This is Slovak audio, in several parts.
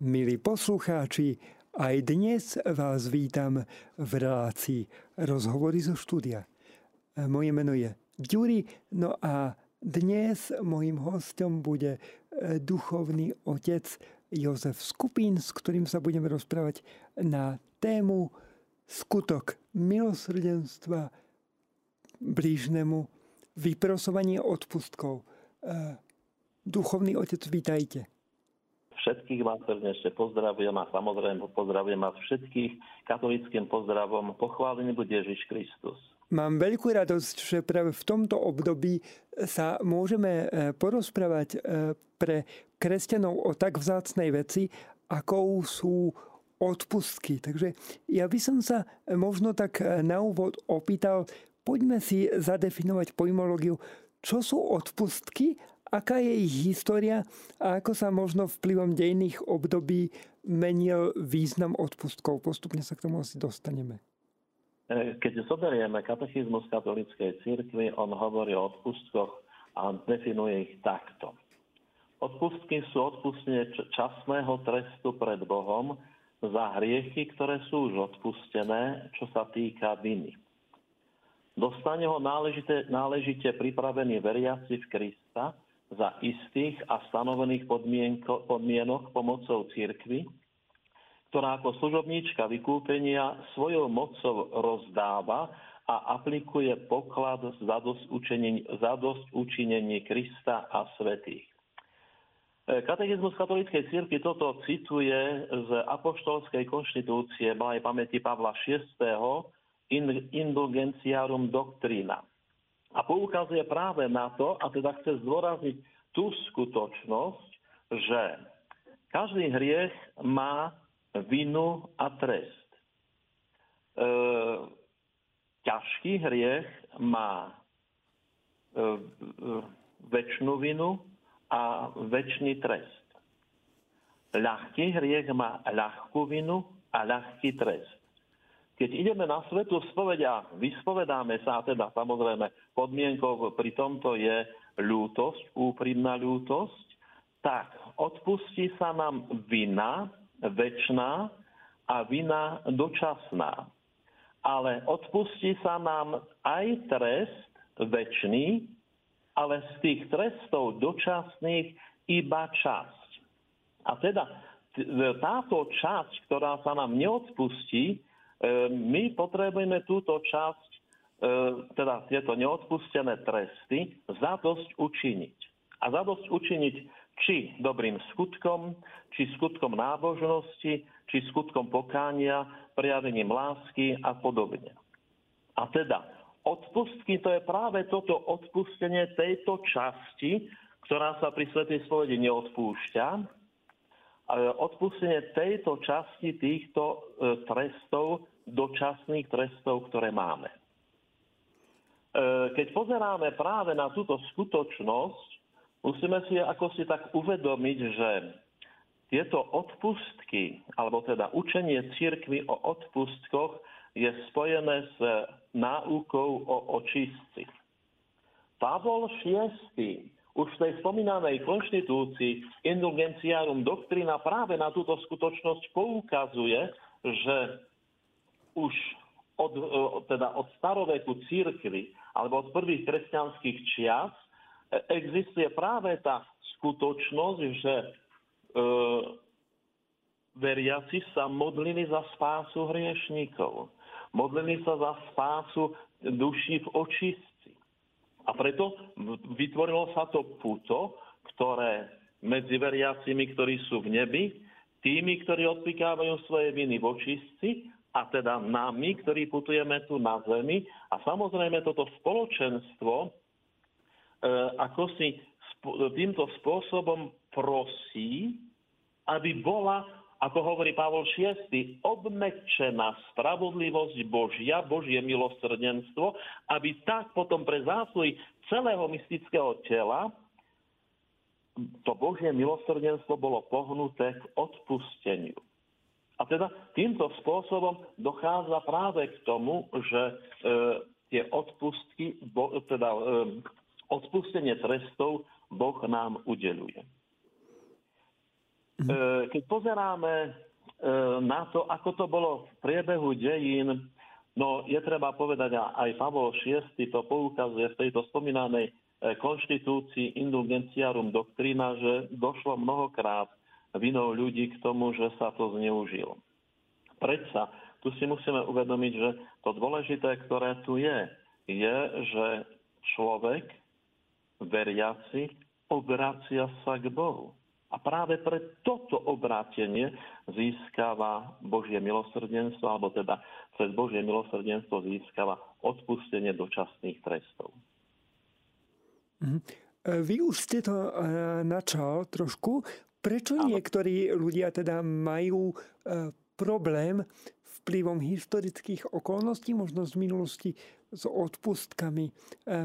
Milí poslucháči, aj dnes vás vítam v relácii Rozhovory zo štúdia. Moje meno je Ďuri, no a dnes mojim hostom bude duchovný otec Jozef Skupín, s ktorým sa budeme rozprávať na tému skutok milosrdenstva blížnemu, vyprosovanie odpustkov. Duchovný otec, vítajte. Všetkých vás srdečne pozdravujem a samozrejme pozdravujem vás všetkých katolickým pozdravom. Pochválený bude Ježiš Kristus. Mám veľkú radosť, že práve v tomto období sa môžeme e, porozprávať e, pre kresťanov o tak vzácnej veci, ako sú odpustky. Takže ja by som sa možno tak e, na úvod opýtal, poďme si zadefinovať pojmológiu, čo sú odpustky Aká je ich história a ako sa možno vplyvom dejných období menil význam odpustkov? Postupne sa k tomu asi dostaneme. E, keď zoberieme katechizmus katolíckej cirkvi, on hovorí o odpustkoch a definuje ich takto. Odpustky sú odpustenie časného trestu pred Bohom za hriechy, ktoré sú už odpustené, čo sa týka viny. Dostane ho náležite, náležite pripravený veriaci v Krista, za istých a stanovených podmienok pomocou církvy, ktorá ako služobníčka vykúpenia svojou mocou rozdáva a aplikuje poklad za dosť, učinenie, Krista a svetých. E, katechizmus katolíckej círky toto cituje z apoštolskej konštitúcie malej pamäti Pavla VI. Indulgenciarum Doctrina a poukazuje práve na to, a teda chce zdôrazniť tú skutočnosť, že každý hriech má vinu a trest. E, ťažký hriech má e, väčšinu vinu a väčší trest. Ľahký hriech má ľahkú vinu a ľahký trest. Keď ideme na svetu spoveď a vyspovedáme sa, a teda samozrejme podmienkou pri tomto je ľútosť, úprimná ľútosť, tak odpustí sa nám vina väčšná a vina dočasná. Ale odpustí sa nám aj trest väčší, ale z tých trestov dočasných iba časť. A teda táto časť, ktorá sa nám neodpustí, my potrebujeme túto časť, ehm, teda tieto neodpustené tresty, zadosť učiniť. A zadosť učiniť či dobrým skutkom, či skutkom nábožnosti, či skutkom pokánia, prejavením lásky a podobne. A teda odpustky to je práve toto odpustenie tejto časti, ktorá sa pri Svetej spovedi neodpúšťa, odpustenie tejto časti týchto e, trestov dočasných trestov, ktoré máme. E, keď pozeráme práve na túto skutočnosť, musíme si ako si tak uvedomiť, že tieto odpustky, alebo teda učenie církvy o odpustkoch je spojené s náukou o očistci. Pavol VI už v tej spomínanej konštitúcii Indulgenciarum Doctrina práve na túto skutočnosť poukazuje, že už od, e, teda od staroveku církvy alebo od prvých kresťanských čias e, existuje práve tá skutočnosť, že e, veriaci sa modlili za spásu hriešníkov. Modlili sa za spásu duší v očistci. A preto vytvorilo sa to puto, ktoré medzi veriacimi, ktorí sú v nebi, tými, ktorí odpikávajú svoje viny v očistci a teda nami, ktorí putujeme tu na Zemi. A samozrejme toto spoločenstvo e, ako si sp- týmto spôsobom prosí, aby bola, ako hovorí Pavol VI, obmekčená spravodlivosť Božia, Božie milosrdenstvo, aby tak potom pre zásluhy celého mystického tela to Božie milosrdenstvo bolo pohnuté k odpusteniu. A teda týmto spôsobom dochádza práve k tomu, že e, tie odpustky, bo, teda e, odpustenie trestov Boh nám udeluje. Mhm. Keď pozeráme na to, ako to bolo v priebehu dejín, no je treba povedať, a aj Pavol VI to poukazuje v tejto spomínanej konštitúcii Indulgentiarum Doctrina, že došlo mnohokrát vinou ľudí k tomu, že sa to zneužilo. Predsa tu si musíme uvedomiť, že to dôležité, ktoré tu je, je, že človek, veriaci, obracia sa k Bohu. A práve pre toto obrátenie získava Božie milosrdenstvo, alebo teda cez Božie milosrdenstvo získava odpustenie dočasných trestov. Mhm. E, vy už ste to e, načal trošku. Prečo ano. niektorí ľudia teda majú e, problém vplyvom historických okolností, možno z minulosti s odpustkami.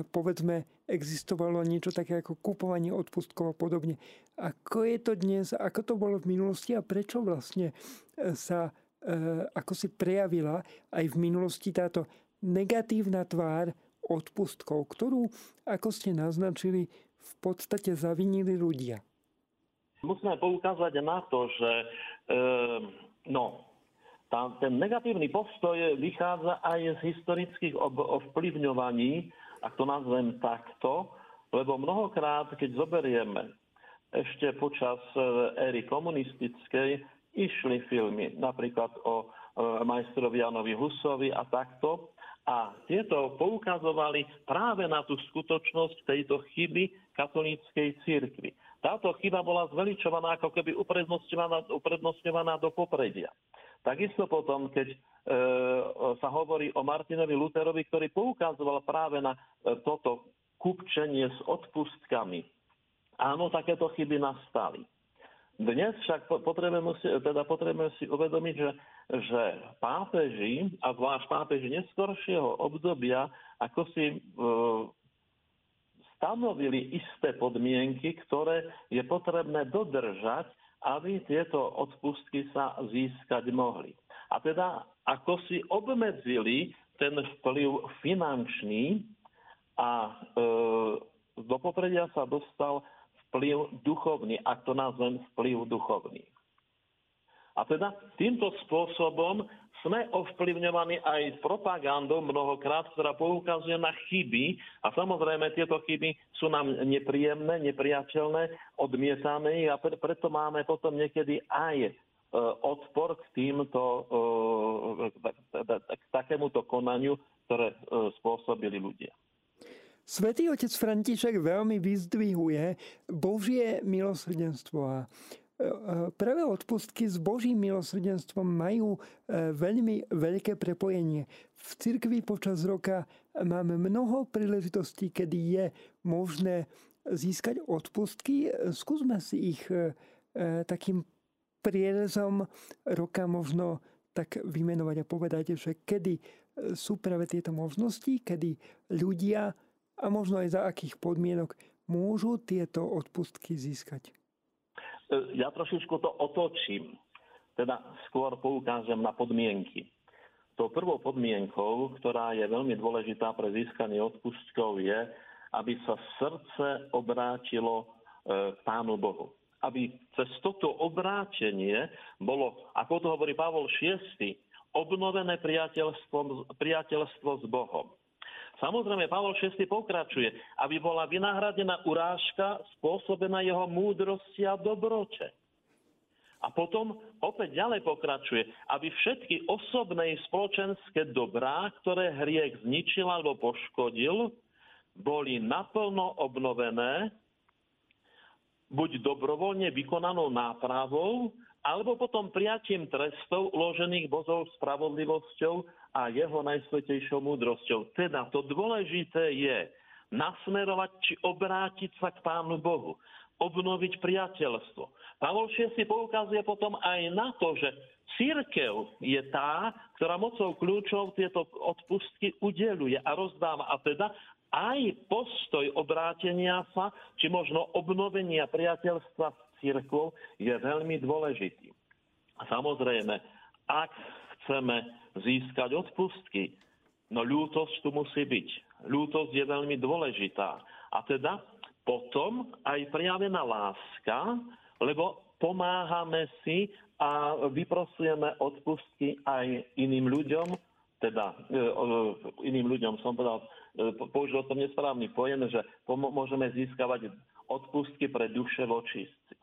Povedzme, existovalo niečo také ako kupovanie odpustkov a podobne. Ako je to dnes, ako to bolo v minulosti a prečo vlastne e, sa e, ako si prejavila aj v minulosti táto negatívna tvár odpustkov, ktorú, ako ste naznačili, v podstate zavinili ľudia. Musíme poukázať na to, že e, no, tá, ten negatívny postoj vychádza aj z historických ovplyvňovaní, ak to nazvem takto, lebo mnohokrát, keď zoberieme ešte počas e, éry komunistickej, išli filmy napríklad o e, majstrovi Janovi Husovi a takto. A tieto poukazovali práve na tú skutočnosť tejto chyby katolíckej církvy. Táto chyba bola zveličovaná ako keby uprednostňovaná, uprednostňovaná do popredia. Takisto potom, keď sa hovorí o Martinovi Luterovi, ktorý poukazoval práve na e, toto kupčenie s odpustkami. Áno, takéto chyby nastali. Dnes však potrebujeme si, teda potrebujeme si uvedomiť, že, že pápeži, a zvlášť pápeži neskoršieho obdobia, ako si e, stanovili isté podmienky, ktoré je potrebné dodržať aby tieto odpustky sa získať mohli. A teda ako si obmedzili ten vplyv finančný a e, do popredia sa dostal vplyv duchovný, ak to nazvem vplyv duchovný. A teda týmto spôsobom sme ovplyvňovaní aj propagandou mnohokrát, ktorá poukazuje na chyby a samozrejme tieto chyby sú nám nepríjemné, nepriateľné, odmietané a preto máme potom niekedy aj odpor k týmto, e, k takémuto konaniu, ktoré spôsobili ľudia. Svetý otec František veľmi vyzdvihuje Božie milosrdenstvo a Prvé odpustky s Božím milosrdenstvom majú veľmi veľké prepojenie. V cirkvi počas roka máme mnoho príležitostí, kedy je možné získať odpustky. Skúsme si ich takým prierezom roka možno tak vymenovať a povedať, že kedy sú práve tieto možnosti, kedy ľudia a možno aj za akých podmienok môžu tieto odpustky získať. E, ja trošičku to otočím. Teda skôr poukážem na podmienky. Tou prvou podmienkou, ktorá je veľmi dôležitá pre získanie odpustkov, je, aby sa srdce obrátilo e, k Pánu Bohu. Aby cez toto obrátenie bolo, ako to hovorí Pavol VI, obnovené priateľstvo, priateľstvo s Bohom. Samozrejme, Pavol VI pokračuje, aby bola vynahradená urážka spôsobená jeho múdrosti a dobroče. A potom opäť ďalej pokračuje, aby všetky osobné spoločenské dobrá, ktoré hriech zničil alebo poškodil, boli naplno obnovené, buď dobrovoľne vykonanou nápravou, alebo potom prijatím trestov uložených Bozou spravodlivosťou a jeho najsvetejšou múdrosťou. Teda to dôležité je nasmerovať či obrátiť sa k Pánu Bohu, obnoviť priateľstvo. Pavol VI poukazuje potom aj na to, že církev je tá, ktorá mocou kľúčov tieto odpustky udeluje a rozdáva. A teda aj postoj obrátenia sa, či možno obnovenia priateľstva s církvou je veľmi dôležitý. Samozrejme, ak chceme získať odpustky. No ľútosť tu musí byť. Ľútosť je veľmi dôležitá. A teda potom aj prejavená láska, lebo pomáhame si a vyprosujeme odpustky aj iným ľuďom, teda e, iným ľuďom som povedal, použil som nesprávny pojem, že môžeme získavať odpustky pre duše vočistci.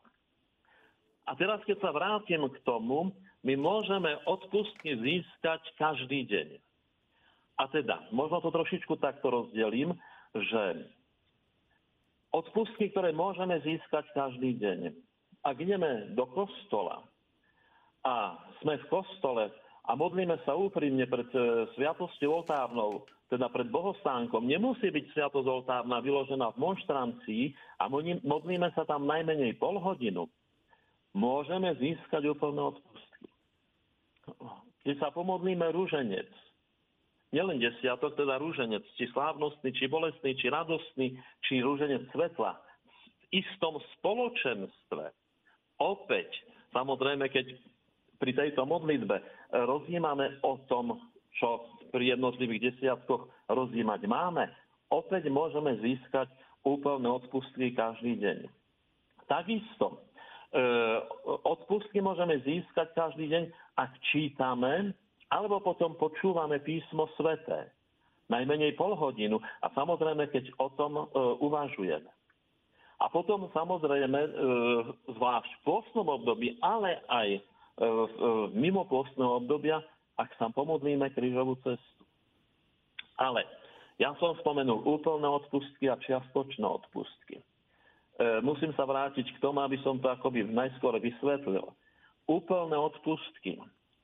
A teraz, keď sa vrátim k tomu, my môžeme odpustky získať každý deň. A teda, možno to trošičku takto rozdelím, že odpustky, ktoré môžeme získať každý deň. Ak ideme do kostola a sme v kostole a modlíme sa úprimne pred e, sviatosťou oltárnou, teda pred bohostánkom, nemusí byť sviatosť oltárna vyložená v monštrancii a modlíme sa tam najmenej pol hodinu, môžeme získať úplné odpustky. Keď sa pomodlíme rúženec, nielen desiatok, teda rúženec, či slávnostný, či bolestný, či radostný, či rúženec svetla, v istom spoločenstve, opäť, samozrejme, keď pri tejto modlitbe rozjímame o tom, čo pri jednotlivých desiatkoch rozjímať máme, opäť môžeme získať úplné odpustky každý deň. Takisto, e, odpustky môžeme získať každý deň, ak čítame alebo potom počúvame písmo sveté. Najmenej pol hodinu a samozrejme, keď o tom e, uvažujeme. A potom samozrejme, e, zvlášť v pôstnom období, ale aj e, e, mimo pôstneho obdobia, ak sa pomodlíme krížovú cestu. Ale ja som spomenul úplné odpustky a čiastočné odpustky. E, musím sa vrátiť k tomu, aby som to akoby najskôr vysvetlil. Úplné odpustky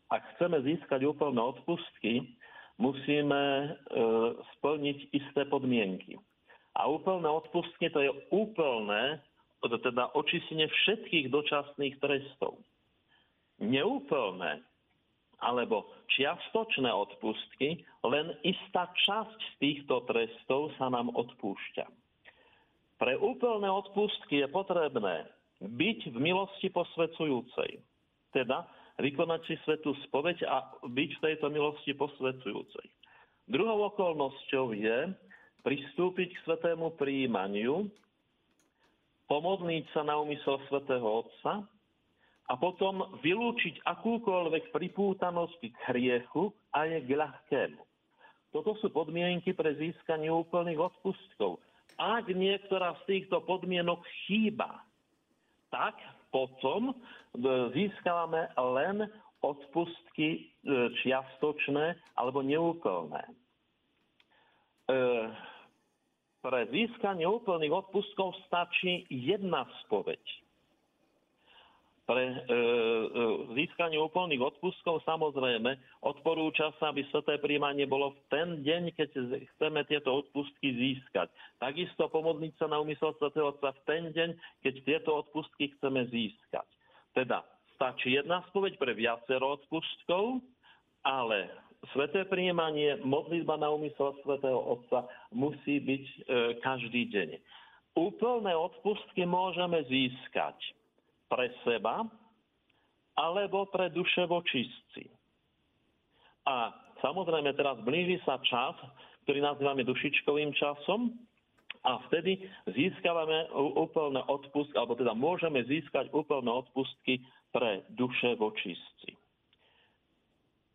ak chceme získať úplné odpustky, musíme e, splniť isté podmienky. A úplné odpustky to je úplné, teda očistenie všetkých dočasných trestov. Neúplné alebo čiastočné odpustky, len istá časť z týchto trestov sa nám odpúšťa. Pre úplné odpustky je potrebné byť v milosti posvedzujúcej. Teda vykonať si svetú spoveď a byť v tejto milosti posvetujúcej. Druhou okolnosťou je pristúpiť k svetému príjmaniu, pomodliť sa na úmysel svätého Otca a potom vylúčiť akúkoľvek pripútanosť k hriechu a je k ľahkému. Toto sú podmienky pre získanie úplných odpustkov. Ak niektorá z týchto podmienok chýba, tak potom získavame len odpustky e, čiastočné alebo neúplné. E, pre získanie úplných odpustkov stačí jedna spoveď pre e, e, získanie úplných odpustkov samozrejme odporúča sa, aby sveté príjmanie bolo v ten deň, keď chceme tieto odpustky získať. Takisto pomodliť sa na úmysel svetého Otca v ten deň, keď tieto odpustky chceme získať. Teda stačí jedna spoveď pre viacero odpustkov, ale sveté príjmanie, modlitba na úmysel svetého Otca musí byť e, každý deň. Úplné odpustky môžeme získať pre seba alebo pre duše vočistci. A samozrejme teraz blíži sa čas, ktorý nazývame dušičkovým časom a vtedy získavame úplné odpustky, alebo teda môžeme získať úplné odpustky pre duše vočistci.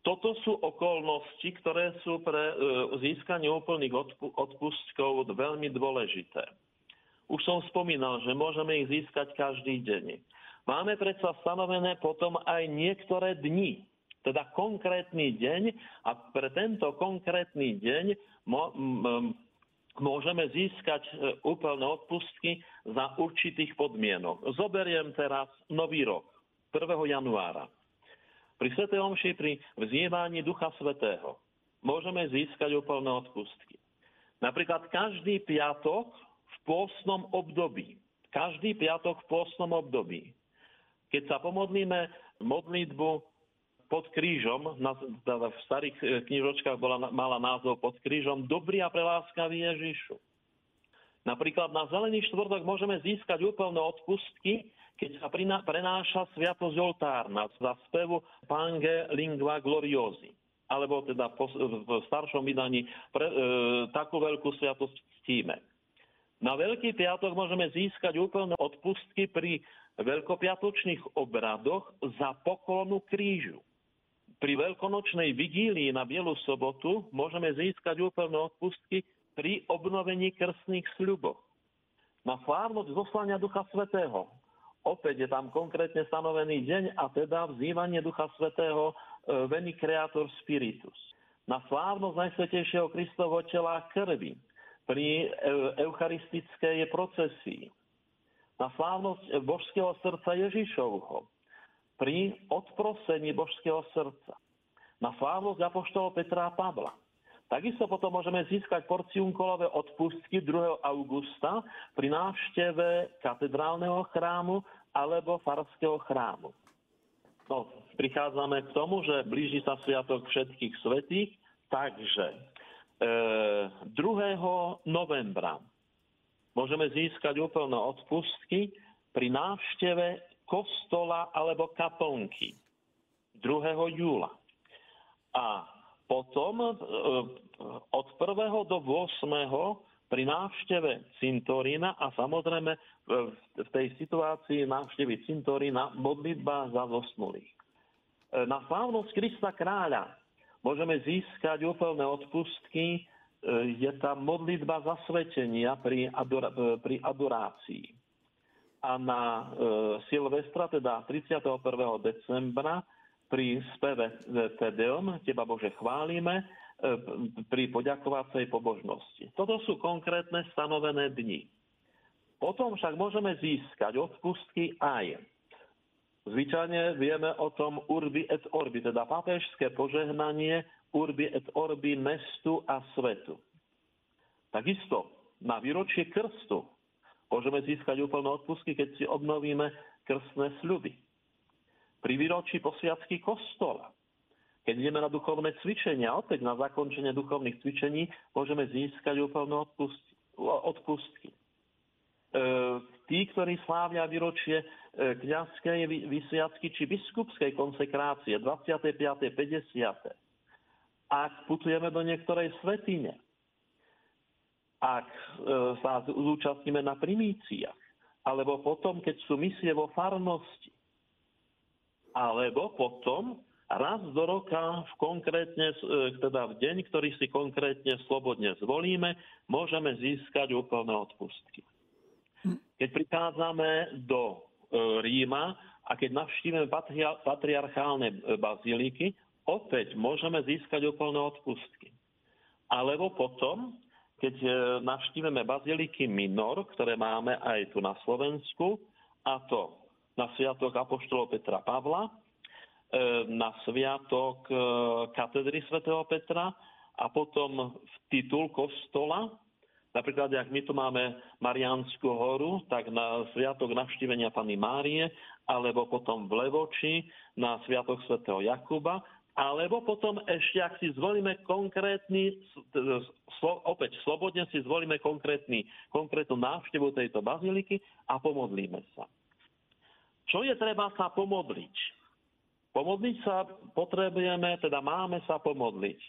Toto sú okolnosti, ktoré sú pre e, získanie úplných odpustkov veľmi dôležité. Už som spomínal, že môžeme ich získať každý deň. Máme predsa stanovené potom aj niektoré dni, teda konkrétny deň a pre tento konkrétny deň môžeme získať e, úplné odpustky za určitých podmienok. Zoberiem teraz nový rok, 1. januára. Pri Sv. Omši, pri vznievaní Ducha Svetého môžeme získať úplné odpustky. Napríklad každý piatok v pôstnom období. Každý piatok v pôstnom období keď sa pomodlíme modlitbu pod krížom, na, v starých e, knižočkách bola, mala názov pod krížom Dobrý a preláskavý Ježišu. Napríklad na Zelený štvrtok môžeme získať úplné odpustky, keď sa prenáša sviatosť oltárna za spevu Pange Lingua Gloriosi. Alebo teda v staršom vydaní pre, e, takú veľkú sviatosť ctíme. Na Veľký piatok môžeme získať úplné odpustky pri veľkopiatočných obradoch za poklonu krížu. Pri veľkonočnej vigílii na Bielu sobotu môžeme získať úplné odpustky pri obnovení krstných sľubov. Na slávnosť zoslania Ducha Svetého. Opäť je tam konkrétne stanovený deň a teda vzývanie Ducha Svetého e, Veni Creator Spiritus. Na slávnosť Najsvetejšieho Kristovo tela krvi pri e, eucharistickej procesii na slávnosť božského srdca Ježišovho, pri odprosení božského srdca, na slávnosť apoštolov Petra a Pavla. Takisto potom môžeme získať porciunkolové odpustky 2. augusta pri návšteve katedrálneho chrámu alebo farského chrámu. No, prichádzame k tomu, že blíži sa sviatok všetkých svetých, takže e, 2. novembra môžeme získať úplné odpustky pri návšteve kostola alebo kaplnky 2. júla. A potom e, od 1. do 8. pri návšteve cintorína a samozrejme v tej situácii návštevy cintorína modlitba za zosnulých. E, na slávnosť Krista kráľa môžeme získať úplné odpustky E, je tam modlitba zasvetenia pri, adora, e, pri adorácii. A na e, Silvestra, teda 31. decembra, pri speve Tedeum, Teba Bože chválime, e, pri poďakovacej pobožnosti. Toto sú konkrétne stanovené dni. Potom však môžeme získať odpustky aj Zvyčajne vieme o tom urbi et orbi, teda papežské požehnanie urbi et orbi mestu a svetu. Takisto na výročie krstu môžeme získať úplné odpustky, keď si obnovíme krstné sľuby. Pri výročí posviacky kostola, keď ideme na duchovné cvičenia, opäť na zakončenie duchovných cvičení, môžeme získať úplné odpustky. E, tí, ktorí slávia výročie E, kniazskej vysviacky či biskupskej konsekrácie 25. 50. Ak putujeme do niektorej svetine, ak e, sa zúčastníme na primíciách, alebo potom, keď sú misie vo farnosti, alebo potom raz do roka v konkrétne, e, teda v deň, ktorý si konkrétne slobodne zvolíme, môžeme získať úplné odpustky. Keď prichádzame do E, Ríma a keď navštívime patriarchálne baziliky, opäť môžeme získať úplné odpustky. Alebo potom, keď e, navštívime baziliky Minor, ktoré máme aj tu na Slovensku, a to na sviatok Apoštolov Petra Pavla, na sviatok katedry svätého Petra a potom v titul kostola Napríklad, ak my tu máme Mariánsku horu, tak na sviatok navštívenia Pany Márie, alebo potom v Levoči na sviatok svätého Jakuba, alebo potom ešte, ak si zvolíme konkrétny, opäť slobodne si zvolíme konkrétny, konkrétnu návštevu tejto baziliky a pomodlíme sa. Čo je treba sa pomodliť? Pomodliť sa potrebujeme, teda máme sa pomodliť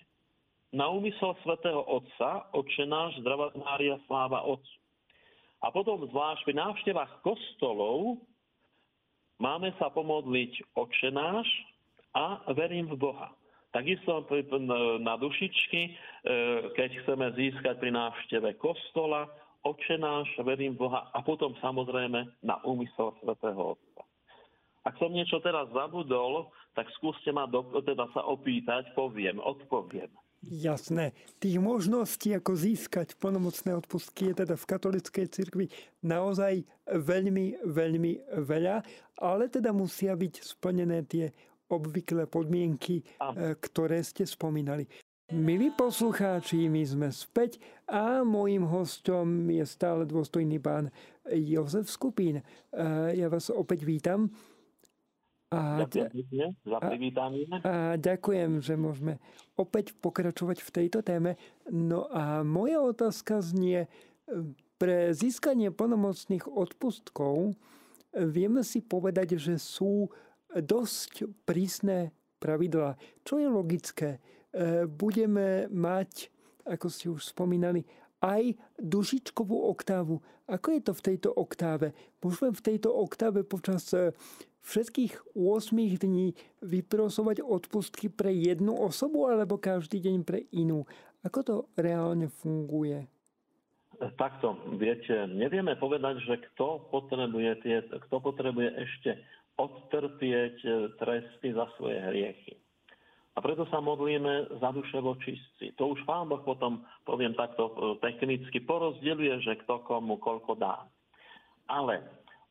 na úmysel svätého Otca, Otče náš, zdravá Mária, sláva Otcu. A potom zvlášť pri návštevách kostolov máme sa pomodliť Otče náš a verím v Boha. Takisto na dušičky, e, keď chceme získať pri návšteve kostola, Oče náš, verím Boha a potom samozrejme na úmysel svätého Otca. Ak som niečo teraz zabudol, tak skúste ma do, teda sa opýtať, poviem, odpoviem. Jasné. Tých možností, ako získať plnomocné odpustky, je teda v katolickej cirkvi naozaj veľmi, veľmi veľa, ale teda musia byť splnené tie obvyklé podmienky, a. ktoré ste spomínali. Milí poslucháči, my sme späť a môjim hostom je stále dôstojný pán Jozef Skupín. Ja vás opäť vítam. A, ďakujem za privítanie. A ďakujem, že môžeme opäť pokračovať v tejto téme. No a moja otázka znie, pre získanie plnomocných odpustkov vieme si povedať, že sú dosť prísne pravidlá, čo je logické. E, budeme mať, ako ste už spomínali, aj dušičkovú oktávu. Ako je to v tejto oktáve? Môžeme v tejto oktáve počas e, všetkých 8 dní vyprosovať odpustky pre jednu osobu alebo každý deň pre inú. Ako to reálne funguje? Takto, viete, nevieme povedať, že kto potrebuje, tie, kto potrebuje ešte odtrpieť e, tresty za svoje hriechy. A preto sa modlíme za duše vočistci. To už Pán Boh potom, poviem takto e, technicky, porozdeľuje, že kto komu koľko dá. Ale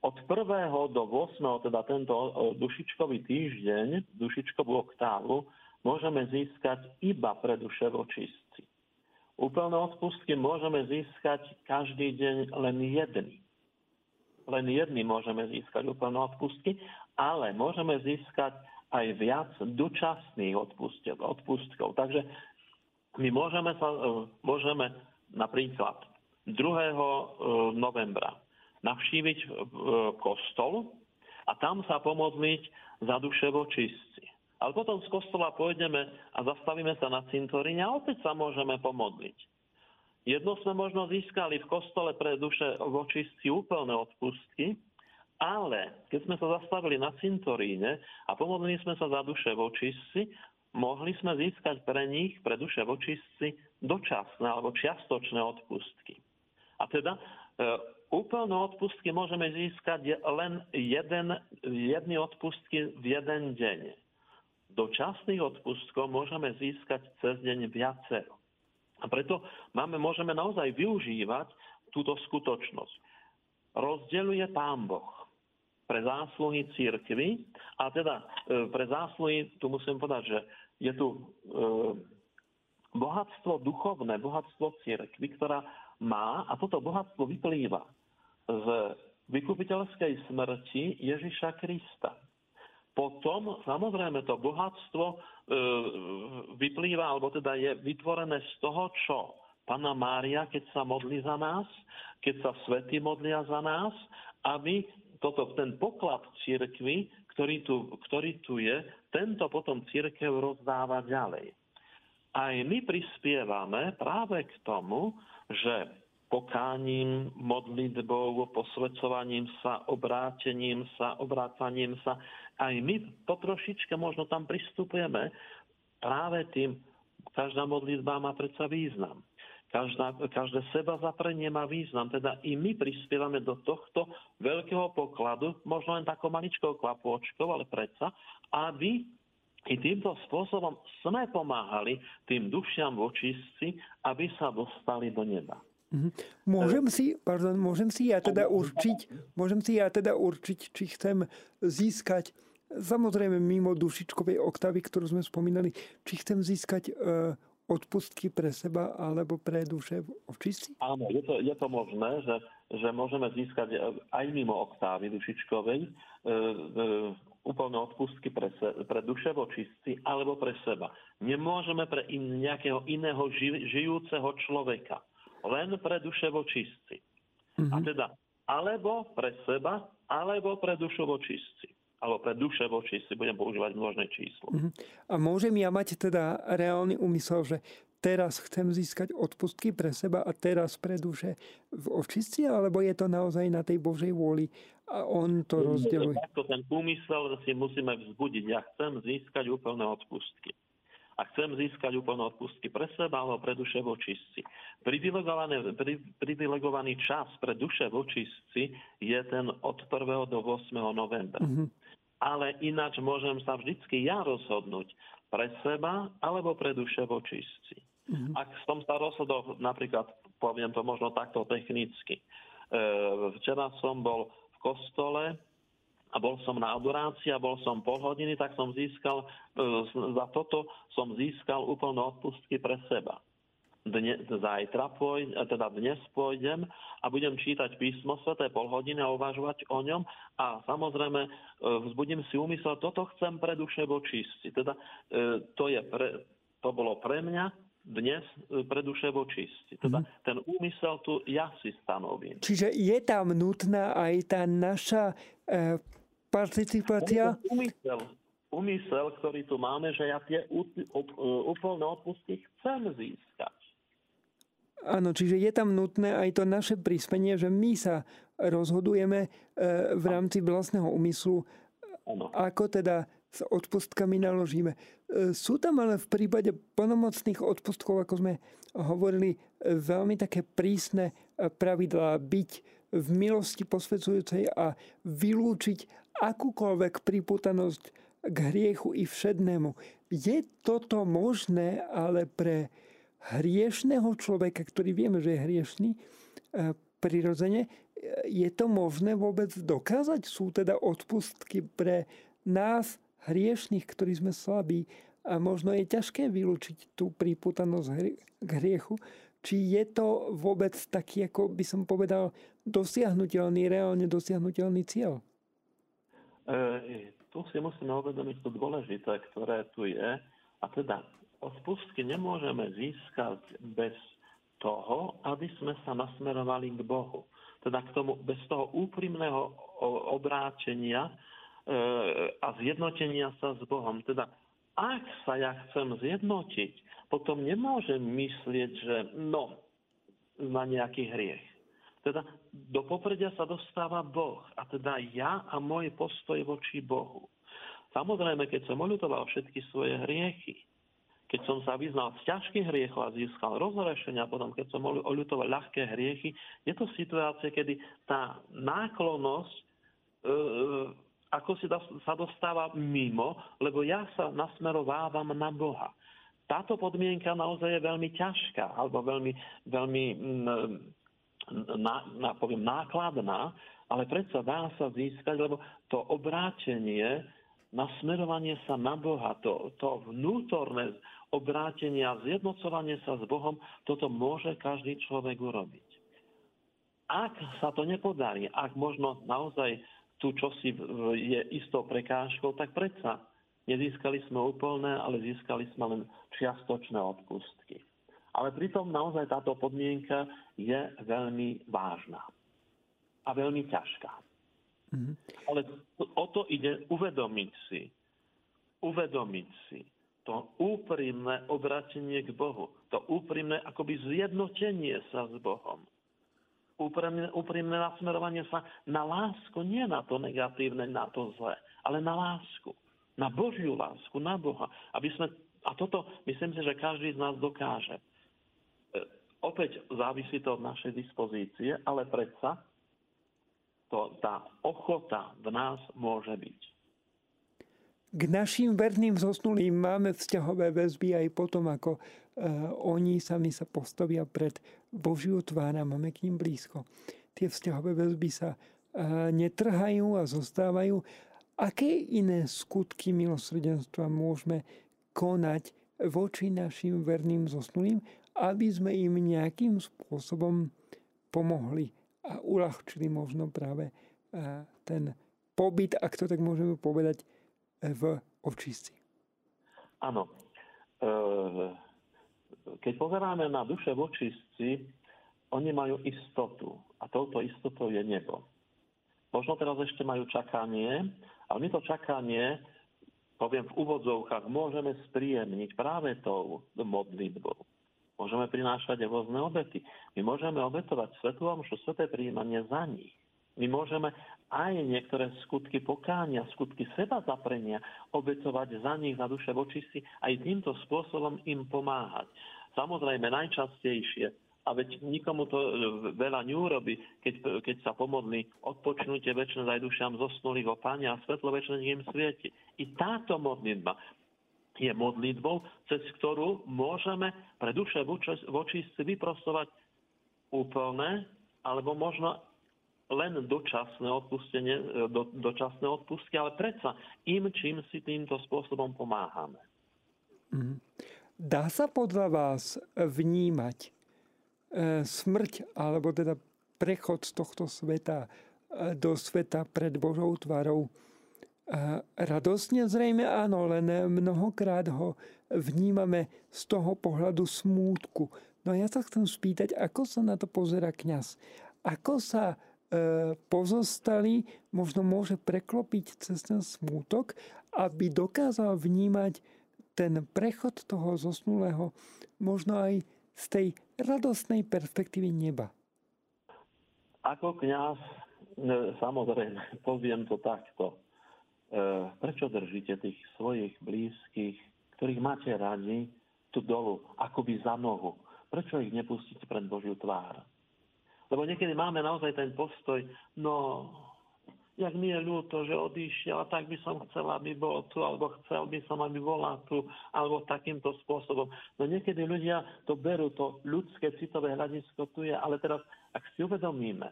od 1. do 8. teda tento e, dušičkový týždeň, dušičkovú oktávu, môžeme získať iba pre duše vočistci. Úplné odpustky môžeme získať každý deň len jedný. Len jedný môžeme získať úplné odpustky, ale môžeme získať aj viac dočasných odpustkov. Takže my môžeme, sa, e, môžeme napríklad 2. E, novembra navštíviť e, kostol a tam sa pomodliť za duše vočistci. Ale potom z kostola pôjdeme a zastavíme sa na cintoríne a opäť sa môžeme pomodliť. Jedno sme možno získali v kostole pre duše vočistci úplné odpustky, ale keď sme sa zastavili na cintoríne a pomodlili sme sa za duše vočistci, mohli sme získať pre nich, pre duše vočistci, dočasné alebo čiastočné odpustky. A teda e, úplné odpustky môžeme získať len jeden, jedny odpustky v jeden deň. Dočasných odpustkov môžeme získať cez deň viacero. A preto máme, môžeme naozaj využívať túto skutočnosť. Rozdeľuje Pán Boh pre zásluhy církvy. A teda e, pre zásluhy, tu musím povedať, že je tu e, bohatstvo duchovné, bohatstvo církvy, ktorá má, a toto bohatstvo vyplýva z vykupiteľskej smrti Ježiša Krista. Potom samozrejme to bohatstvo e, vyplýva, alebo teda je vytvorené z toho, čo Pana Mária, keď sa modlí za nás, keď sa svety modlia za nás, aby toto, ten poklad církvy, ktorý tu, ktorý tu je, tento potom církev rozdáva ďalej. Aj my prispievame práve k tomu, že pokáním, modlitbou, posvedcovaním sa, obrátením sa, obrácaním sa, aj my potrošičke možno tam pristupujeme práve tým, každá modlitba má predsa význam. Každá, každé seba zaprenie má význam. Teda i my prispievame do tohto veľkého pokladu, možno len takou maličkou kvapôčkou, ale predsa, aby i týmto spôsobom sme pomáhali tým dušiam vočistci, aby sa dostali do neba. Mhm. Môžem si, pardon, môžem si ja teda určiť, môžem si ja teda určiť, či chcem získať samozrejme mimo dušičkovej oktavy, ktorú sme spomínali, či chcem získať uh, odpustky pre seba alebo pre duše očistí? Áno, je to, je to možné, že, že môžeme získať aj mimo oktávy dušičkovej e, e, úplné odpustky pre, se, pre duše vočistci alebo pre seba. Nemôžeme pre in, nejakého iného ži, žijúceho človeka. Len pre duše vočistci. Mm-hmm. A teda alebo pre seba, alebo pre dušovočistci alebo pre duše voči si budem používať množné číslo. Uh-huh. A môžem ja mať teda reálny úmysel, že teraz chcem získať odpustky pre seba a teraz pre duše v očistci, alebo je to naozaj na tej Božej vôli a on to rozdeľuje? Takto ten úmysel si musíme vzbudiť. Ja chcem získať úplné odpustky. A chcem získať úplné odpustky pre seba alebo pre duše v očistci. Privilegovaný čas pre duše v očistci je ten od 1. do 8. novembra. Uh-huh ale ináč môžem sa vždycky ja rozhodnúť pre seba alebo pre duše vočistci. Mm-hmm. Ak som sa rozhodol, napríklad, poviem to možno takto technicky, e, včera som bol v kostole a bol som na adorácii a bol som pol hodiny, tak som získal, e, za toto som získal úplné odpustky pre seba dne, zajtra pôjdem, teda dnes pôjdem a budem čítať písmo sveté pol hodiny a uvažovať o ňom a samozrejme e, vzbudím si úmysel, toto chcem pre duše vočistci. Teda e, to, je pre, to bolo pre mňa dnes pre duše vočistci. Teda mm. ten úmysel tu ja si stanovím. Čiže je tam nutná aj tá naša e, participácia? Úmysel, úmysel, ktorý tu máme, že ja tie úplné odpustky chcem získať. Áno, čiže je tam nutné aj to naše prispenie, že my sa rozhodujeme v rámci vlastného úmyslu, ano. ako teda s odpustkami naložíme. Sú tam ale v prípade plnomocných odpustkov, ako sme hovorili, veľmi také prísne pravidlá byť v milosti posvedzujúcej a vylúčiť akúkoľvek priputanosť k hriechu i všednému. Je toto možné, ale pre hriešného človeka, ktorý vieme, že je hriešný, e, prirodzene, je to možné vôbec dokázať? Sú teda odpustky pre nás, hriešných, ktorí sme slabí a možno je ťažké vylúčiť tú priputanosť k hriechu. Či je to vôbec taký, ako by som povedal, dosiahnutelný, reálne dosiahnutelný cieľ? E, tu si musíme uvedomiť to dôležité, ktoré tu je. A teda odpustky nemôžeme získať bez toho, aby sme sa nasmerovali k Bohu. Teda k tomu, bez toho úprimného obráčenia e, a zjednotenia sa s Bohom. Teda ak sa ja chcem zjednotiť, potom nemôžem myslieť, že no, na nejaký hriech. Teda do popredia sa dostáva Boh a teda ja a môj postoj voči Bohu. Samozrejme, keď som oľutoval všetky svoje hriechy, keď som sa vyznal z ťažkých hriechov a získal rozrešenia, potom keď som oľutoval ľahké hriechy, je to situácia, kedy tá náklonnosť e, e ako si sa dostáva mimo, lebo ja sa nasmerovávam na Boha. Táto podmienka naozaj je veľmi ťažká, alebo veľmi, veľmi mm, na, na, poviem, nákladná, ale predsa dá sa získať, lebo to obrátenie, nasmerovanie sa na Boha, to, to vnútorné obrátenie a zjednocovanie sa s Bohom, toto môže každý človek urobiť. Ak sa to nepodarí, ak možno naozaj tu čosi je istou prekážkou, tak predsa nezískali sme úplné, ale získali sme len čiastočné odpustky. Ale pritom naozaj táto podmienka je veľmi vážna a veľmi ťažká. Mm-hmm. Ale o to ide uvedomiť si, uvedomiť si to úprimné obratenie k Bohu, to úprimné akoby zjednotenie sa s Bohom. Úprimné, úprimné nasmerovanie sa na lásku, nie na to negatívne, na to zlé, ale na lásku. Na Božiu lásku, na Boha. Aby sme, a toto myslím si, že každý z nás dokáže Opäť závisí to od našej dispozície, ale predsa to, tá ochota v nás môže byť. K našim verným zosnulým máme vzťahové väzby aj potom, ako e, oni sami sa postavia pred Božiu tvár a máme k ním blízko. Tie vzťahové väzby sa e, netrhajú a zostávajú. Aké iné skutky milosrdenstva môžeme konať voči našim verným zosnulým aby sme im nejakým spôsobom pomohli a uľahčili možno práve e, ten pobyt, ak to tak môžeme povedať, e, v očistci. Áno. E, keď pozeráme na duše v očistci, oni majú istotu a touto istotou je nebo. Možno teraz ešte majú čakanie, ale my to čakanie, poviem v úvodzovkách, môžeme spríjemniť práve tou modlitbou. Môžeme prinášať rôzne obety. My môžeme obetovať svetu omšu, sveté príjmanie za nich. My môžeme aj niektoré skutky pokánia, skutky seba zaprenia obetovať za nich na duše vočistí, aj týmto spôsobom im pomáhať. Samozrejme najčastejšie, a veď nikomu to veľa neurobi, keď, keď sa pomodli odpočnutie väčšine aj dušiam zosnulých o Pane a svetlo väčšine im svieti. I táto modlitba je modlitbou, cez ktorú môžeme pre duše voči si vyprostovať úplné, alebo možno len dočasné odpustenie, do, dočasné odpustky, ale predsa im, čím si týmto spôsobom pomáhame. Mhm. Dá sa podľa vás vnímať e, smrť, alebo teda prechod z tohto sveta e, do sveta pred Božou tvarou radosne zrejme áno, len mnohokrát ho vnímame z toho pohľadu smútku. No ja sa chcem spýtať, ako sa na to pozera kňaz? Ako sa e, pozostali možno môže preklopiť cez ten smútok, aby dokázal vnímať ten prechod toho zosnulého možno aj z tej radostnej perspektívy neba? Ako kňaz, samozrejme, poviem to takto. E, prečo držíte tých svojich blízkych, ktorých máte radi, tu dolu, akoby za nohu? Prečo ich nepustíte pred Božiu tvár? Lebo niekedy máme naozaj ten postoj, no jak mi je ľúto, že odišiel, a tak by som chcel, aby bol tu, alebo chcel by som, aby bola tu, alebo takýmto spôsobom. No niekedy ľudia to berú, to ľudské citové hľadisko tu je, ale teraz, ak si uvedomíme,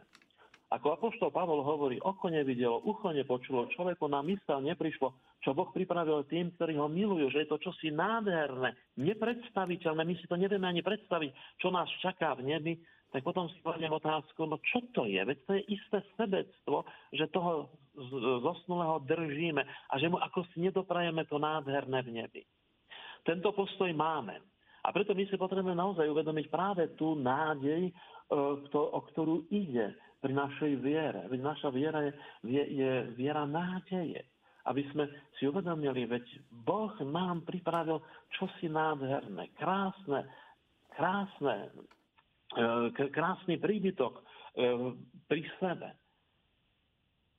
ako Apoštol Pavol hovorí, oko nevidelo, ucho nepočulo, človeku na mysel neprišlo, čo Boh pripravil tým, ktorí ho milujú, že je to čosi nádherné, nepredstaviteľné, my si to nevieme ani predstaviť, čo nás čaká v nebi, tak potom si kladiem otázku, no čo to je? Veď to je isté sebectvo, že toho zosnulého držíme a že mu ako si nedoprajeme to nádherné v nebi. Tento postoj máme. A preto my si potrebujeme naozaj uvedomiť práve tú nádej, e, o ktorú ide pri našej viere. Veď naša viera je, je viera nádeje. Aby sme si uvedomili, veď Boh nám pripravil čosi nádherné, krásne, krásne, E, krásny príbytok e, pri sebe.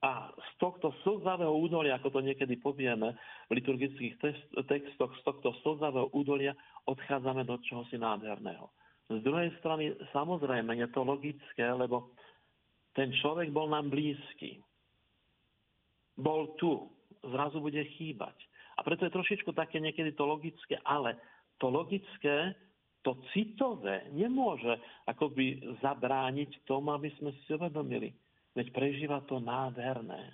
A z tohto slzavého údolia, ako to niekedy povieme v liturgických textoch, z tohto slzavého údolia odchádzame do čohosi nádherného. Z druhej strany, samozrejme, je to logické, lebo ten človek bol nám blízky. Bol tu. Zrazu bude chýbať. A preto je trošičku také niekedy to logické, ale to logické to citové nemôže akoby zabrániť tomu, aby sme si uvedomili. Veď prežíva to nádherné.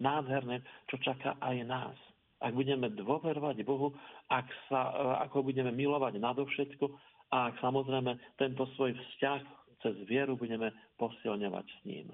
Nádherné, čo čaká aj nás. Ak budeme dôverovať Bohu, ak, sa, ak ho budeme milovať nadovšetko a ak samozrejme tento svoj vzťah cez vieru budeme posilňovať s ním.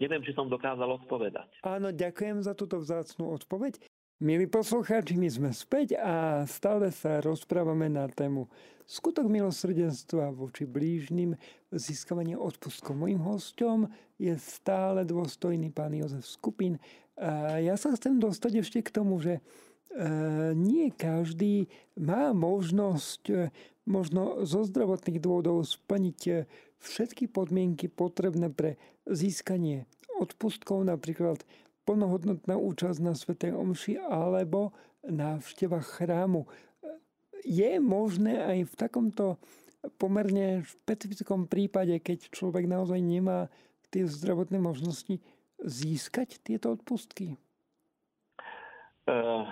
Neviem, či som dokázal odpovedať. Áno, ďakujem za túto vzácnú odpoveď. Milí poslucháči, my sme späť a stále sa rozprávame na tému skutok milosrdenstva voči blížnym, získavanie odpustkov. Mojím hostom je stále dôstojný pán Jozef Skupin. A ja sa chcem dostať ešte k tomu, že e, nie každý má možnosť e, možno zo zdravotných dôvodov splniť e, všetky podmienky potrebné pre získanie odpustkov, napríklad plnohodnotná účasť na Svetej Omši alebo návšteva chrámu. Je možné aj v takomto pomerne špecifickom prípade, keď človek naozaj nemá tie zdravotné možnosti, získať tieto odpustky? Uh,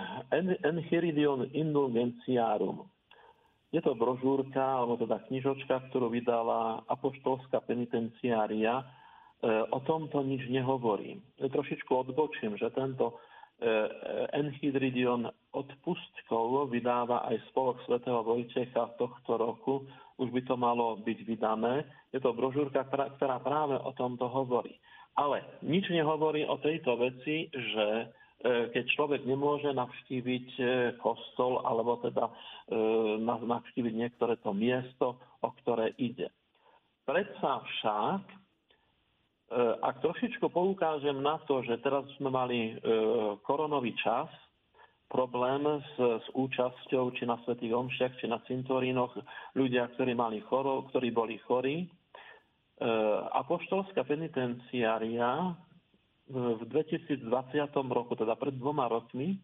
Enchiridion indulgenciarum. Je to brožúrka, alebo teda knižočka, ktorú vydala apoštolská penitenciária, E, o tomto nič nehovorím. Trošičku odbočím, že tento e, Enchidridion odpustkov vydáva aj spolok svätého Vojtecha tohto roku. Už by to malo byť vydané. Je to brožúrka, ktorá práve o tomto hovorí. Ale nič nehovorí o tejto veci, že e, keď človek nemôže navštíviť kostol alebo teda navštíviť niektoré to miesto, o ktoré ide. Predsa však E, ak trošičku poukážem na to, že teraz sme mali e, koronový čas, problém s, s účasťou či na svetých omšiach, či na cintorínoch ľudia, ktorí, mali choro, ktorí boli chorí. E, apoštolská penitenciária v 2020 roku, teda pred dvoma rokmi,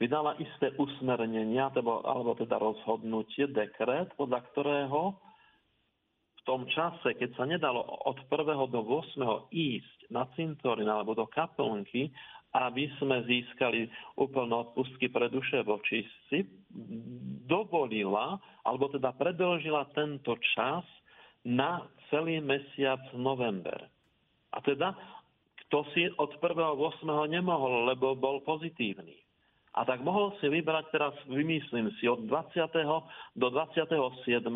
vydala isté usmernenia, alebo teda rozhodnutie, dekret, podľa ktorého v tom čase, keď sa nedalo od 1. do 8. ísť na cintorín alebo do kaplnky, aby sme získali úplné odpustky pre duše vočistci, dovolila, alebo teda predlžila tento čas na celý mesiac november. A teda, kto si od 1. 8. nemohol, lebo bol pozitívny. A tak mohol si vybrať teraz, vymyslím si, od 20. do 27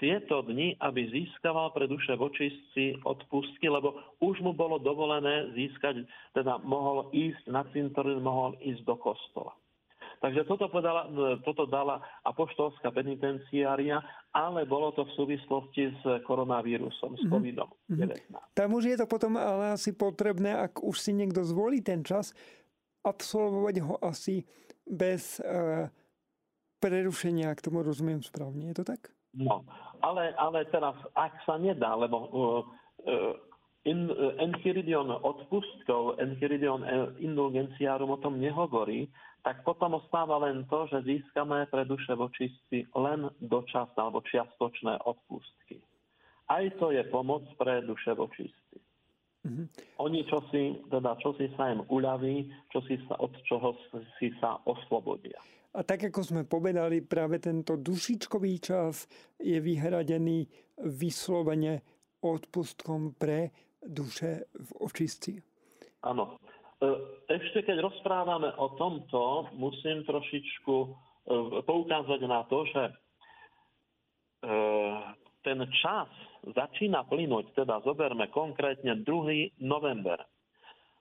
tieto dni, aby získaval pre duše vočistci odpustky, lebo už mu bolo dovolené získať, teda mohol ísť na cintorín, mohol ísť do kostola. Takže toto, podala, toto dala apoštolská penitenciária, ale bolo to v súvislosti s koronavírusom, s mhm. COVID-19. Mm-hmm. Tam už je to potom ale asi potrebné, ak už si niekto zvolí ten čas, absolvovať ho asi bez uh, prerušenia, ak tomu rozumiem správne. Je to tak? No, ale, ale teraz, ak sa nedá, lebo uh, uh, in, uh, Enchiridion odpustkov, Enchiridion indulgenciárum o tom nehovorí, tak potom ostáva len to, že získame pre duše vočistí len dočasné alebo čiastočné odpustky. Aj to je pomoc pre duše vočistí. Mm-hmm. Oni čo si, teda čo si sa im uľaví, čo si sa, od čoho si sa oslobodia. A tak, ako sme povedali, práve tento dušičkový čas je vyhradený vyslovene odpustkom pre duše v očistci. Áno. E, ešte keď rozprávame o tomto, musím trošičku e, poukázať na to, že e, ten čas začína plynúť, teda zoberme konkrétne 2. november.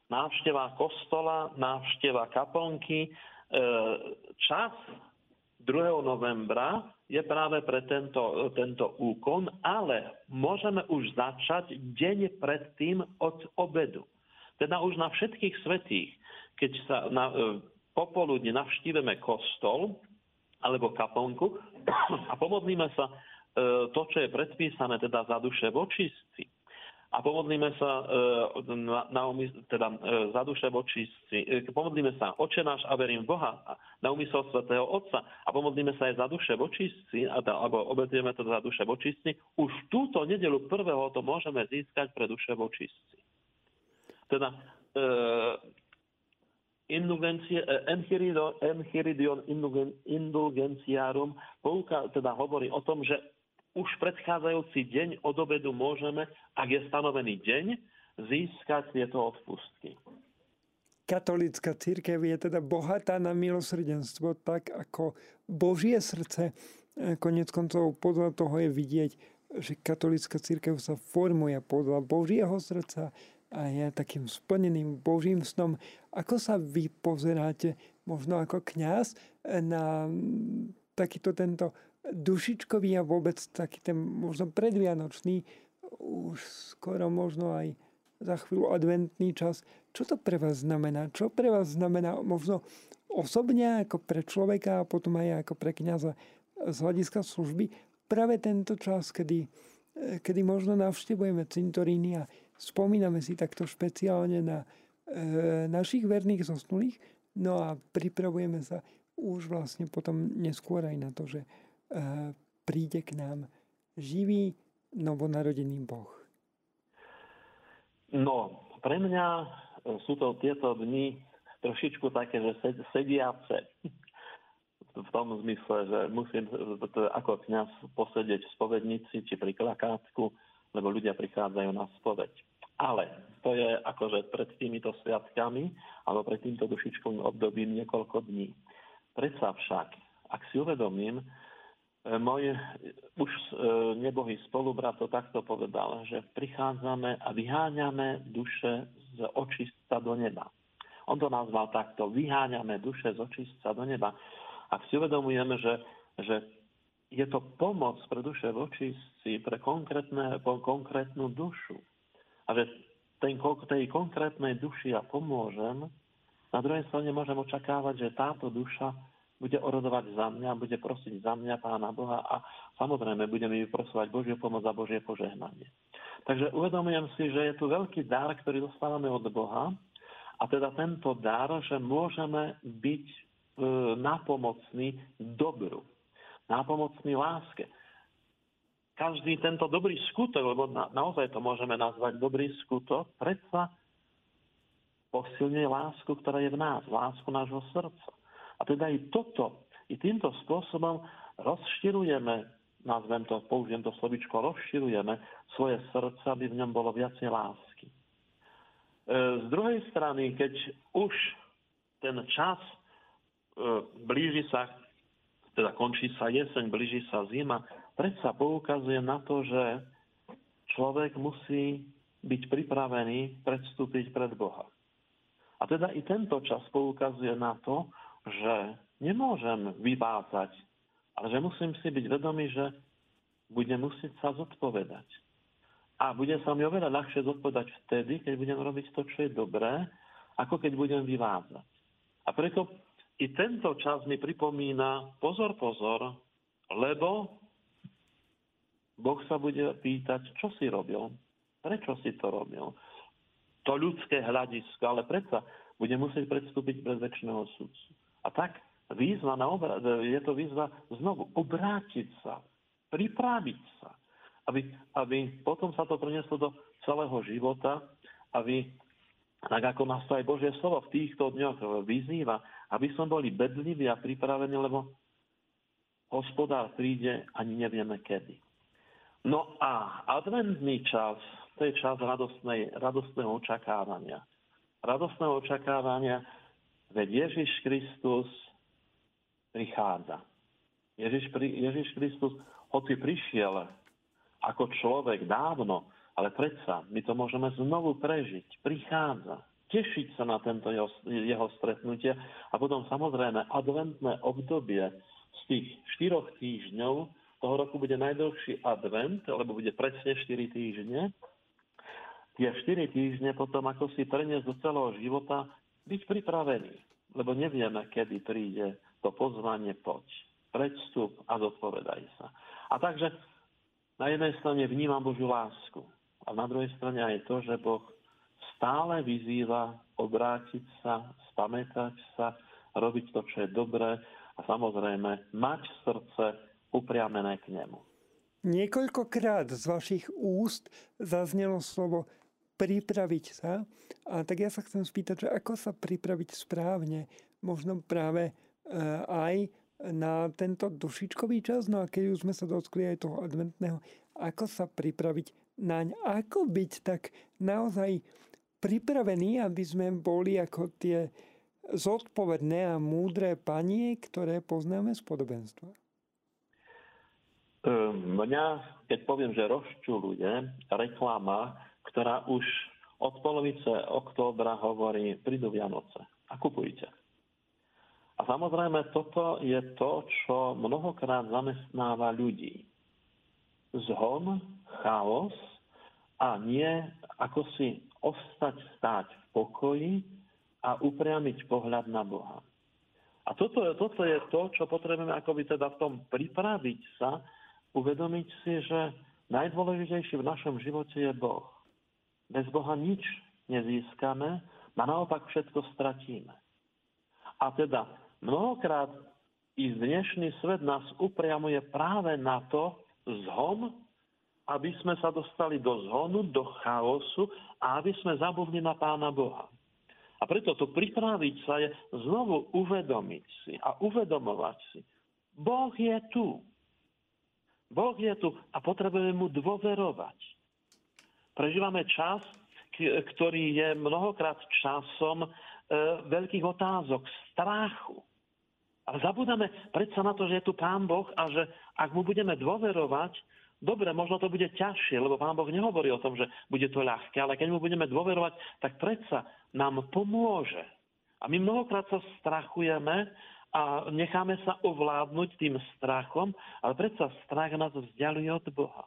Návšteva kostola, návšteva kaplnky, E, čas 2. novembra je práve pre tento, tento úkon, ale môžeme už začať deň predtým od obedu. Teda už na všetkých svetých, keď sa na, e, popoludne navštívime kostol alebo kaplnku a pomodlíme sa e, to, čo je predpísané teda za duše vočistci, a pomodlíme sa e, na, na teda, e, za duše vočistci. Pomodlíme sa Oče náš a verím Boha na úmysel svätého Otca a pomodlíme sa aj za duše vočistci, alebo obetujeme to za duše vočistci. Už túto nedelu prvého to môžeme získať pre duše vočistci. Teda e, indulgencie, Enchiridion indulgenciarum teda hovorí o tom, že už predchádzajúci deň od obedu môžeme, ak je stanovený deň, získať tieto odpustky. Katolická církev je teda bohatá na milosrdenstvo, tak ako Božie srdce. Konec koncov podľa toho je vidieť, že katolická církev sa formuje podľa Božieho srdca a je takým splneným Božím snom. Ako sa vy pozeráte, možno ako kňaz, na takýto tento dušičkový a vôbec taký ten možno predvianočný, už skoro možno aj za chvíľu adventný čas. Čo to pre vás znamená? Čo pre vás znamená možno osobne ako pre človeka a potom aj ako pre kniaza z hľadiska služby? Práve tento čas, kedy, kedy možno navštevujeme cintoríny a spomíname si takto špeciálne na e, našich verných zosnulých, no a pripravujeme sa už vlastne potom neskôr aj na to, že príde k nám živý novonarodený Boh? No, pre mňa e, sú to tieto dni trošičku také, že sediace. V tom zmysle, že musím ako kniaz posedieť v spovednici či pri klakátku, lebo ľudia prichádzajú na spoveď. Ale to je akože pred týmito sviatkami alebo pred týmto dušičkovým obdobím niekoľko dní. Predsa však, ak si uvedomím, E, môj už e, nebohý spolubrat to takto povedal, že prichádzame a vyháňame duše z očistca do neba. On to nazval takto, vyháňame duše z očistca do neba. Ak si uvedomujeme, že, že je to pomoc pre duše v očistci, pre konkrétne, konkrétnu dušu. A že ten, tej konkrétnej duši ja pomôžem, na druhej strane môžem očakávať, že táto duša bude orodovať za mňa, bude prosiť za mňa Pána Boha a samozrejme budeme vyprosovať Božiu pomoc a Božie požehnanie. Takže uvedomujem si, že je tu veľký dar, ktorý dostávame od Boha a teda tento dar, že môžeme byť e, napomocní dobru, napomocní láske. Každý tento dobrý skutok, lebo na, naozaj to môžeme nazvať dobrý skutok, predsa posilňuje lásku, ktorá je v nás, lásku nášho srdca. A teda i toto, i týmto spôsobom rozširujeme, nazvem to, použijem to slovičko, rozširujeme svoje srdce, aby v ňom bolo viacej lásky. E, z druhej strany, keď už ten čas e, blíži sa, teda končí sa jeseň, blíži sa zima, predsa poukazuje na to, že človek musí byť pripravený predstúpiť pred Boha. A teda i tento čas poukazuje na to, že nemôžem vyvádzať, ale že musím si byť vedomý, že budem musieť sa zodpovedať. A bude sa mi oveľa ľahšie zodpovedať vtedy, keď budem robiť to, čo je dobré, ako keď budem vyvádzať. A preto i tento čas mi pripomína pozor, pozor, lebo Boh sa bude pýtať, čo si robil, prečo si to robil. To ľudské hľadisko, ale predsa bude musieť predstúpiť pred väčšného sudcu. A tak výzva na obra- je to výzva znovu obrátiť sa, pripraviť sa, aby, aby potom sa to prenieslo do celého života, aby tak ako nás to aj Božie slovo v týchto dňoch vyzýva, aby sme boli bedliví a pripravení, lebo hospodár príde ani nevieme kedy. No a adventný čas, to je čas radostnej, radostného očakávania. Radostného očakávania, veď Ježiš Kristus prichádza. Ježiš, Ježiš Kristus, hoci prišiel ako človek dávno, ale predsa my to môžeme znovu prežiť. Prichádza. Tešiť sa na tento jeho, jeho stretnutie a potom samozrejme adventné obdobie z tých štyroch týždňov toho roku bude najdlhší advent, lebo bude presne 4 týždne. Tie 4 týždne potom ako si preniesť do celého života, byť pripravený, lebo nevieme, kedy príde to pozvanie poď. Predstup a zodpovedaj sa. A takže na jednej strane vnímam Božiu lásku a na druhej strane aj to, že Boh stále vyzýva obrátiť sa, spamätať sa, robiť to, čo je dobré a samozrejme mať srdce upriamené k nemu. Niekoľkokrát z vašich úst zaznelo slovo pripraviť sa. A tak ja sa chcem spýtať, že ako sa pripraviť správne, možno práve e, aj na tento dušičkový čas, no a keď už sme sa dotkli aj toho adventného, ako sa pripraviť naň, ako byť tak naozaj pripravení, aby sme boli ako tie zodpovedné a múdre panie, ktoré poznáme z podobenstva. Ehm, mňa, keď poviem, že rozčuluje reklama, ktorá už od polovice októbra hovorí, prídu Vianoce a kupujte. A samozrejme, toto je to, čo mnohokrát zamestnáva ľudí. Zhon, chaos a nie ako si ostať stáť v pokoji a upriamiť pohľad na Boha. A toto, toto je to, čo potrebujeme akoby teda v tom pripraviť sa, uvedomiť si, že najdôležitejší v našom živote je Boh. Bez Boha nič nezískame a naopak všetko stratíme. A teda Mnohokrát i dnešný svet nás upriamuje práve na to zhon, aby sme sa dostali do zhonu, do chaosu a aby sme zabudli na Pána Boha. A preto to pripraviť sa je znovu uvedomiť si a uvedomovať si. Boh je tu. Boh je tu a potrebujeme mu dôverovať. Prežívame čas, ktorý je mnohokrát časom e, veľkých otázok, strachu. Ale zabudáme predsa na to, že je tu Pán Boh a že ak mu budeme dôverovať, dobre, možno to bude ťažšie, lebo Pán Boh nehovorí o tom, že bude to ľahké, ale keď mu budeme dôverovať, tak predsa nám pomôže. A my mnohokrát sa strachujeme a necháme sa ovládnuť tým strachom, ale predsa strach nás vzdialuje od Boha.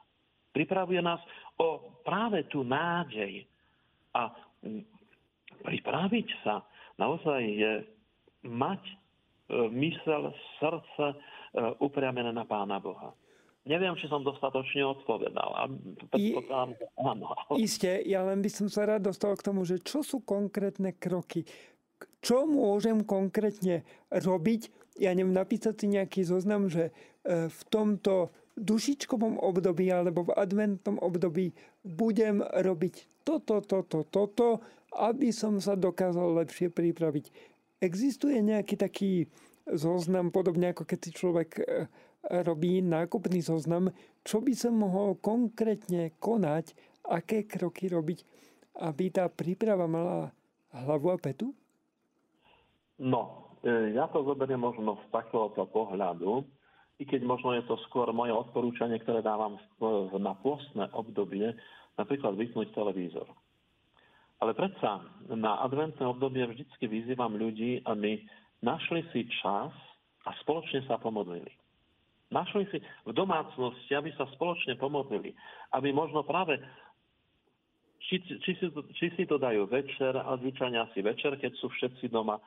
Pripravuje nás o práve tú nádej. A pripraviť sa naozaj je mať E, mysel, srdce e, upriamené na Pána Boha. Neviem, či som dostatočne odpovedal. A áno. Isté, ja len by som sa rád dostal k tomu, že čo sú konkrétne kroky. Čo môžem konkrétne robiť? Ja neviem, napísať si nejaký zoznam, že e, v tomto dušičkovom období alebo v adventnom období budem robiť toto, toto, toto, aby som sa dokázal lepšie pripraviť Existuje nejaký taký zoznam, podobne ako keď si človek e, robí nákupný zoznam, čo by sa mohol konkrétne konať, aké kroky robiť, aby tá príprava mala hlavu a petu? No, e, ja to zoberiem možno z takéhoto pohľadu, i keď možno je to skôr moje odporúčanie, ktoré dávam na pôstne obdobie, napríklad vypnúť televízor. Ale predsa na adventné obdobie vždycky vyzývam ľudí, aby našli si čas a spoločne sa pomodlili. Našli si v domácnosti, aby sa spoločne pomodlili. Aby možno práve, či, či, si, to, či si to dajú večer, a zvyčajne asi večer, keď sú všetci doma,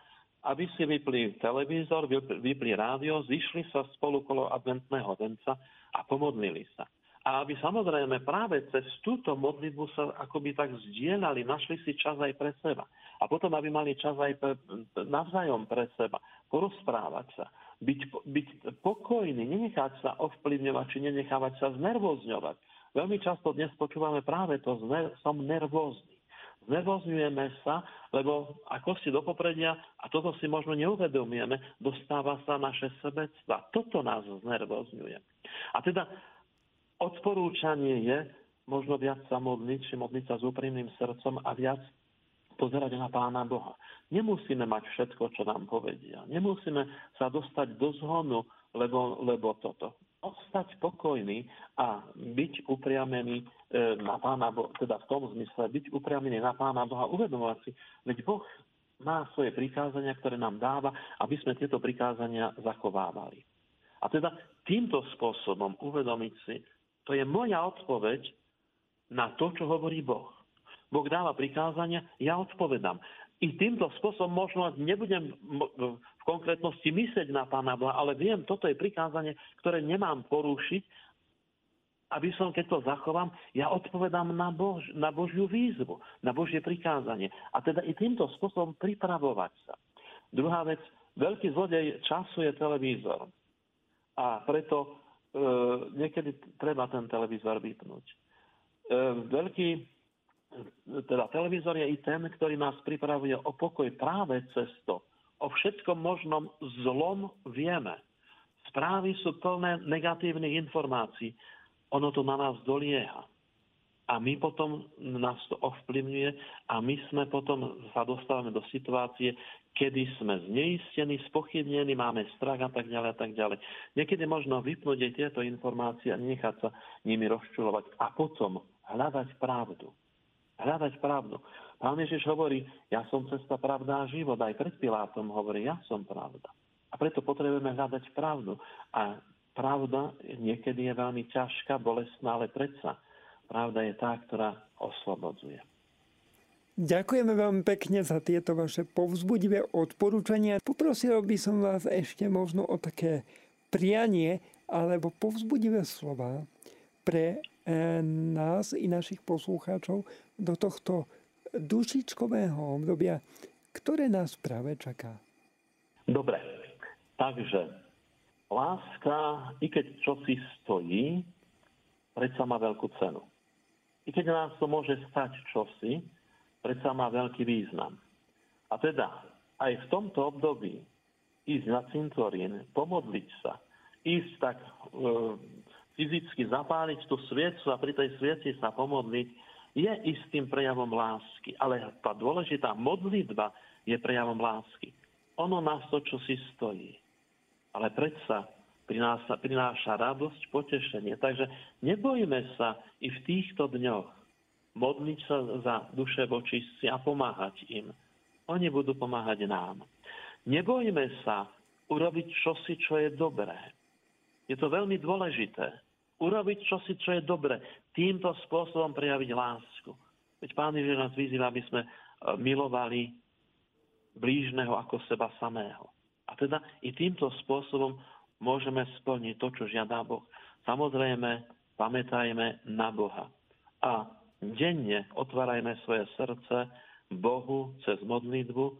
aby si vypli televízor, vypli rádio, zišli sa spolu kolo adventného venca a pomodlili sa. A aby samozrejme práve cez túto modlitbu sa akoby tak zdieľali, našli si čas aj pre seba. A potom, aby mali čas aj pre, navzájom pre seba, porozprávať sa, byť, byť pokojný, nenechať sa ovplyvňovať, či nenechávať sa znervozňovať. Veľmi často dnes počúvame práve to, som nervózny. Znervozňujeme sa, lebo ako si do popredia, a toto si možno neuvedomujeme, dostáva sa naše sebectva. Toto nás znervozňuje. A teda odporúčanie je možno viac sa modliť, či modliť sa s úprimným srdcom a viac pozerať na Pána Boha. Nemusíme mať všetko, čo nám povedia. Nemusíme sa dostať do zhonu, lebo, lebo toto ostať pokojný a byť upriamený e, na Pána Boha, teda v tom zmysle byť upriamený na Pána Boha, uvedomovať si, veď Boh má svoje prikázania, ktoré nám dáva, aby sme tieto prikázania zachovávali. A teda týmto spôsobom uvedomiť si, to je moja odpoveď na to, čo hovorí Boh. Boh dáva prikázania, ja odpovedám i týmto spôsobom možno nebudem v konkrétnosti myslieť na Pána Boha, ale viem, toto je prikázanie, ktoré nemám porušiť, aby som, keď to zachovám, ja odpovedám na, Bož, na Božiu výzvu, na Božie prikázanie. A teda i týmto spôsobom pripravovať sa. Druhá vec, veľký zlodej času je televízor. A preto e, niekedy treba ten televízor vypnúť. E, veľký teda televízor je i ten, ktorý nás pripravuje o pokoj práve cez to. O všetkom možnom zlom vieme. Správy sú plné negatívnych informácií. Ono to na nás dolieha. A my potom nás to ovplyvňuje a my sme potom sa dostávame do situácie, kedy sme zneistení, spochybnení, máme strach a tak ďalej a tak ďalej. Niekedy možno vypnúť aj tieto informácie a nechať sa nimi rozčulovať a potom hľadať pravdu hľadať pravdu. Pán Ježiš hovorí, ja som cesta, pravda a život. Aj pred Pilátom hovorí, ja som pravda. A preto potrebujeme hľadať pravdu. A pravda niekedy je veľmi ťažká, bolestná, ale predsa pravda je tá, ktorá oslobodzuje. Ďakujeme veľmi pekne za tieto vaše povzbudivé odporúčania. Poprosil by som vás ešte možno o také prianie alebo povzbudivé slova pre nás i našich poslucháčov do tohto dušičkového obdobia, ktoré nás práve čaká. Dobre, takže láska, i keď čosi stojí, predsa má veľkú cenu. I keď nás to môže stať čosi, predsa má veľký význam. A teda aj v tomto období ísť na cintorín, pomodliť sa, ísť tak e, fyzicky zapáliť tú sviecu a pri tej svieci sa pomodliť, je istým prejavom lásky. Ale tá dôležitá modlitba je prejavom lásky. Ono nás to, čo si stojí. Ale predsa prináša, prináša radosť, potešenie. Takže nebojme sa i v týchto dňoch modliť sa za duše vočistci a pomáhať im. Oni budú pomáhať nám. Nebojme sa urobiť čosi, čo je dobré. Je to veľmi dôležité urobiť čosi, čo je dobre. Týmto spôsobom prejaviť lásku. Veď Pán Ježiš nás vyzýva, aby sme e, milovali blížneho ako seba samého. A teda i týmto spôsobom môžeme splniť to, čo žiadá Boh. Samozrejme, pamätajme na Boha. A denne otvárajme svoje srdce Bohu cez modlitbu, e,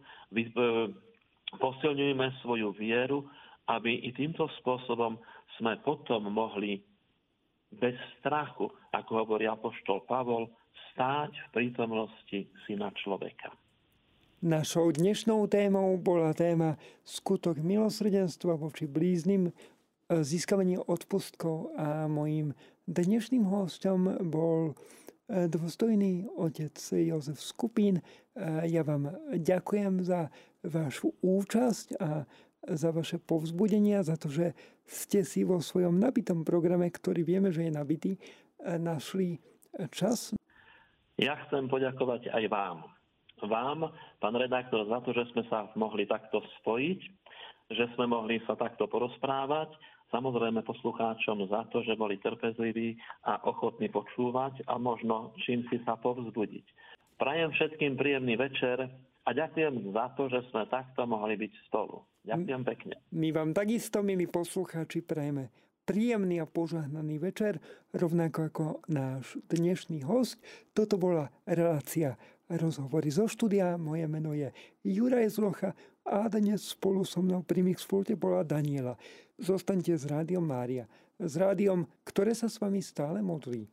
posilňujme svoju vieru, aby i týmto spôsobom sme potom mohli bez strachu, ako hovorí apoštol Pavol, stáť v prítomnosti syna človeka. Našou dnešnou témou bola téma skutok milosrdenstva voči blíznym, získavanie odpustkov a mojím dnešným hostom bol e, dôstojný otec Jozef Skupín. E, ja vám ďakujem za vašu účasť a za vaše povzbudenia, za to, že ste si vo svojom nabitom programe, ktorý vieme, že je nabitý, e, našli čas. Ja chcem poďakovať aj vám. Vám, pán redaktor, za to, že sme sa mohli takto spojiť, že sme mohli sa takto porozprávať. Samozrejme poslucháčom za to, že boli trpezliví a ochotní počúvať a možno čím si sa povzbudiť. Prajem všetkým príjemný večer a ďakujem za to, že sme takto mohli byť spolu. Ďakujem pekne. My vám takisto, milí poslucháči, prajeme príjemný a požahnaný večer, rovnako ako náš dnešný host. Toto bola relácia rozhovory zo štúdia. Moje meno je Juraj Zlocha a dnes spolu so mnou pri Mixfulte bola Daniela. Zostaňte s Rádiom Mária, s rádiom, ktoré sa s vami stále modlí.